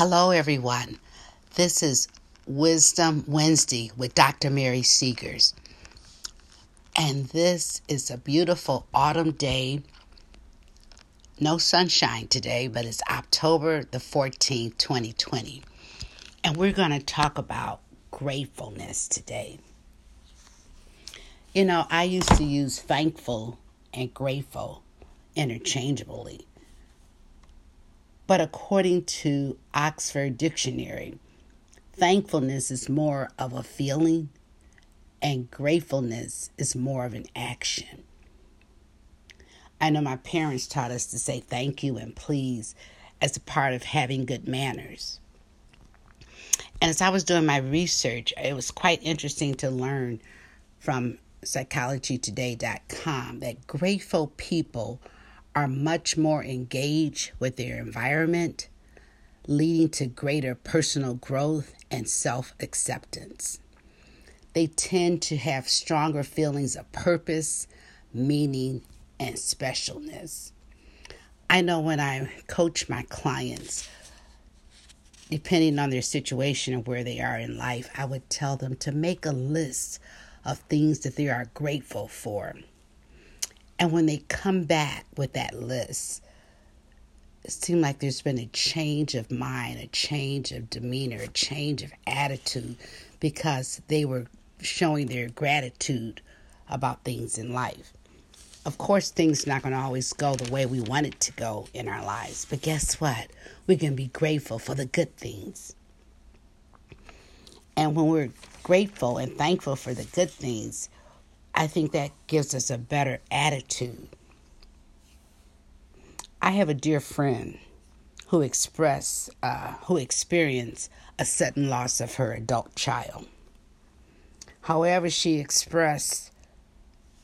Hello, everyone. This is Wisdom Wednesday with Dr. Mary Seegers. And this is a beautiful autumn day. No sunshine today, but it's October the 14th, 2020. And we're going to talk about gratefulness today. You know, I used to use thankful and grateful interchangeably. But according to Oxford Dictionary, thankfulness is more of a feeling and gratefulness is more of an action. I know my parents taught us to say thank you and please as a part of having good manners. And as I was doing my research, it was quite interesting to learn from psychologytoday.com that grateful people are much more engaged with their environment, leading to greater personal growth and self acceptance. They tend to have stronger feelings of purpose, meaning, and specialness. I know when I coach my clients, depending on their situation and where they are in life, I would tell them to make a list of things that they are grateful for. And when they come back with that list, it seems like there's been a change of mind, a change of demeanor, a change of attitude because they were showing their gratitude about things in life. Of course, things not going to always go the way we want it to go in our lives, but guess what? We can be grateful for the good things. And when we're grateful and thankful for the good things, I think that gives us a better attitude. I have a dear friend who expressed, uh, who experienced a sudden loss of her adult child. However, she expressed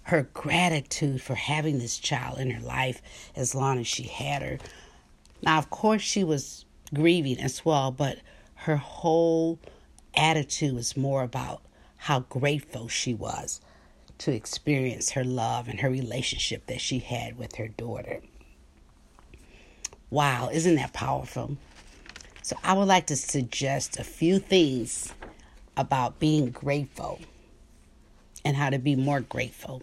her gratitude for having this child in her life as long as she had her. Now, of course, she was grieving as well, but her whole attitude was more about how grateful she was to experience her love and her relationship that she had with her daughter. Wow, isn't that powerful? So, I would like to suggest a few things about being grateful and how to be more grateful.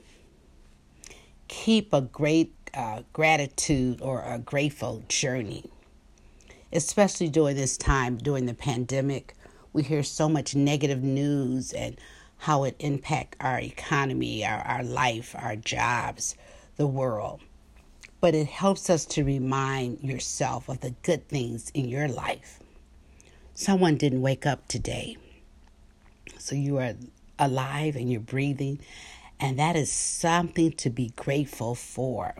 Keep a great uh, gratitude or a grateful journey, especially during this time, during the pandemic. We hear so much negative news and how it impact our economy, our, our life, our jobs, the world. But it helps us to remind yourself of the good things in your life. Someone didn't wake up today. So you are alive and you're breathing. And that is something to be grateful for.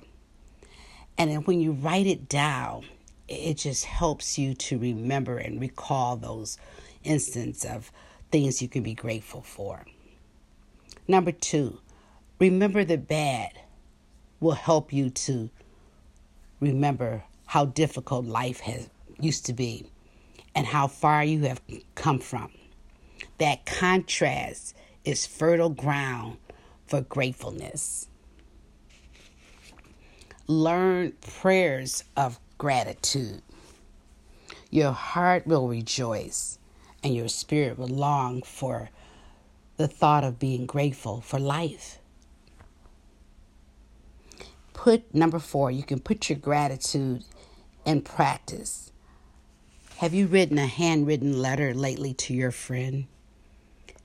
And then when you write it down, it just helps you to remember and recall those instances of things you can be grateful for. Number two, remember the bad will help you to remember how difficult life has used to be and how far you have come from. That contrast is fertile ground for gratefulness. Learn prayers of gratitude. Your heart will rejoice and your spirit will long for the thought of being grateful for life. Put number four, you can put your gratitude in practice. Have you written a handwritten letter lately to your friend?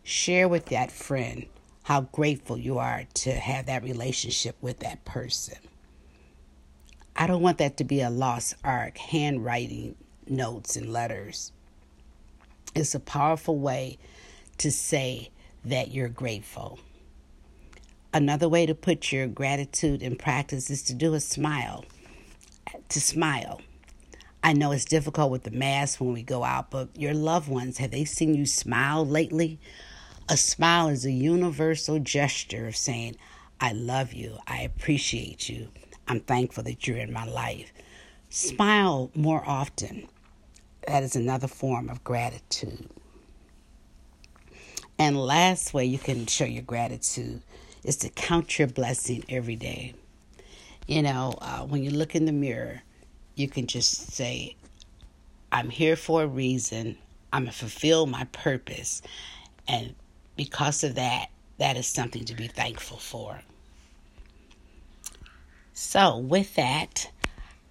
Share with that friend how grateful you are to have that relationship with that person. I don't want that to be a lost art, handwriting notes and letters. It's a powerful way to say that you're grateful. Another way to put your gratitude in practice is to do a smile. To smile. I know it's difficult with the mask when we go out, but your loved ones, have they seen you smile lately? A smile is a universal gesture of saying, I love you, I appreciate you, I'm thankful that you're in my life. Smile more often. That is another form of gratitude. And last way you can show your gratitude is to count your blessing every day. You know, uh, when you look in the mirror, you can just say, I'm here for a reason. I'm going to fulfill my purpose. And because of that, that is something to be thankful for. So, with that,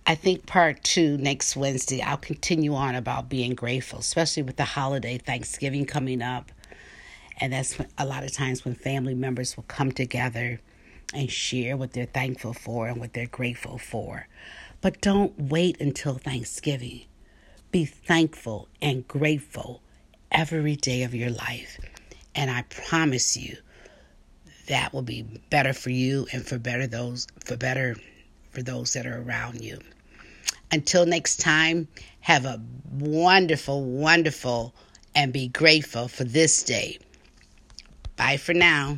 I think part two next Wednesday, I'll continue on about being grateful, especially with the holiday Thanksgiving coming up. And that's a lot of times when family members will come together and share what they're thankful for and what they're grateful for. But don't wait until Thanksgiving. Be thankful and grateful every day of your life. And I promise you that will be better for you and for better those for better for those that are around you. Until next time, have a wonderful, wonderful, and be grateful for this day. Bye for now.